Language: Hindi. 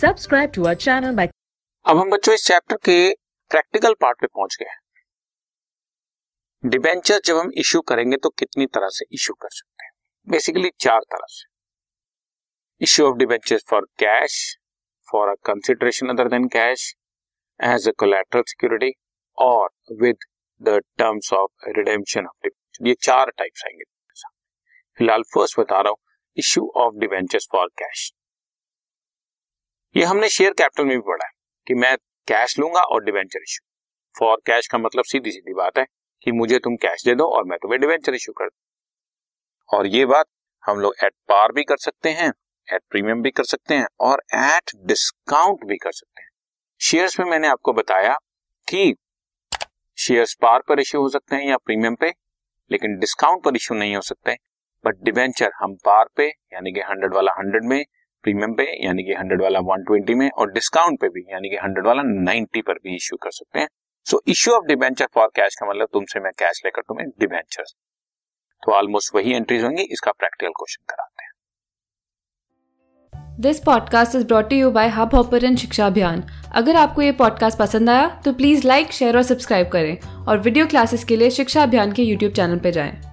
Subscribe to our channel by अब हम बच्चों इस चैप्टर के प्रैक्टिकल पार्ट पे पहुँच गए हैं। डिबेंचर जब हम इश्यू करेंगे तो कितनी तरह से इश्यू कर सकते हैं? बेसिकली चार तरह से। Issue of debenture for cash for a consideration other than cash as a collateral security और with the terms of redemption of debenture ये चार टाइप्स आएँगे। फ़िलहाल फ़र्स्ट बता रहा हूँ issue of debentures for cash ये हमने शेयर कैपिटल में भी पढ़ा है कि मैं कैश लूँगा और डिवेंचर इशू फॉर कैश का मतलब सीधी सीधी बात है कि मुझे तुम कैश दे दो और मैं तुम्हें डिवेंचर इशू कर दू। और ये बात हम लोग एट पार भी कर सकते हैं एट प्रीमियम भी कर सकते हैं और एट डिस्काउंट भी कर सकते हैं। शेयर्स में मैंने आपको बताया कि शेयर्स पार पर इश्यू हो सकते हैं या प्रीमियम पे, लेकिन डिस्काउंट पर इश्यू नहीं हो सकते। बट डिवेंचर हम पार पे, यानी कि हंड्रेड वाला हंड्रेड में प्रीमियम पे, यानी कि हंड्रेड वाला वन ट्वेंटी में, और डिस्काउंट पे भी, यानी कि हंड्रेड वाला नाइन्टी पर भी इश्यू कर सकते हैं। So issue of debenture for cash का मतलब तुमसे मैं कैश लेकर तुम्हें डिबेंचर तो ऑलमोस्ट वही एंट्रीज होंगी, इसका प्रैक्टिकल क्वेश्चन कराते हैं। This podcast is brought you by Hub Hopper शिक्षा अभियान अगर आपको ये पॉडकास्ट पसंद आया तो प्लीज़ लाइक शेयर और सब्सक्राइब करें। और वीडियो क्लासेस के लिए शिक्षा अभियान के यूट्यूब चैनल पर जाएँ।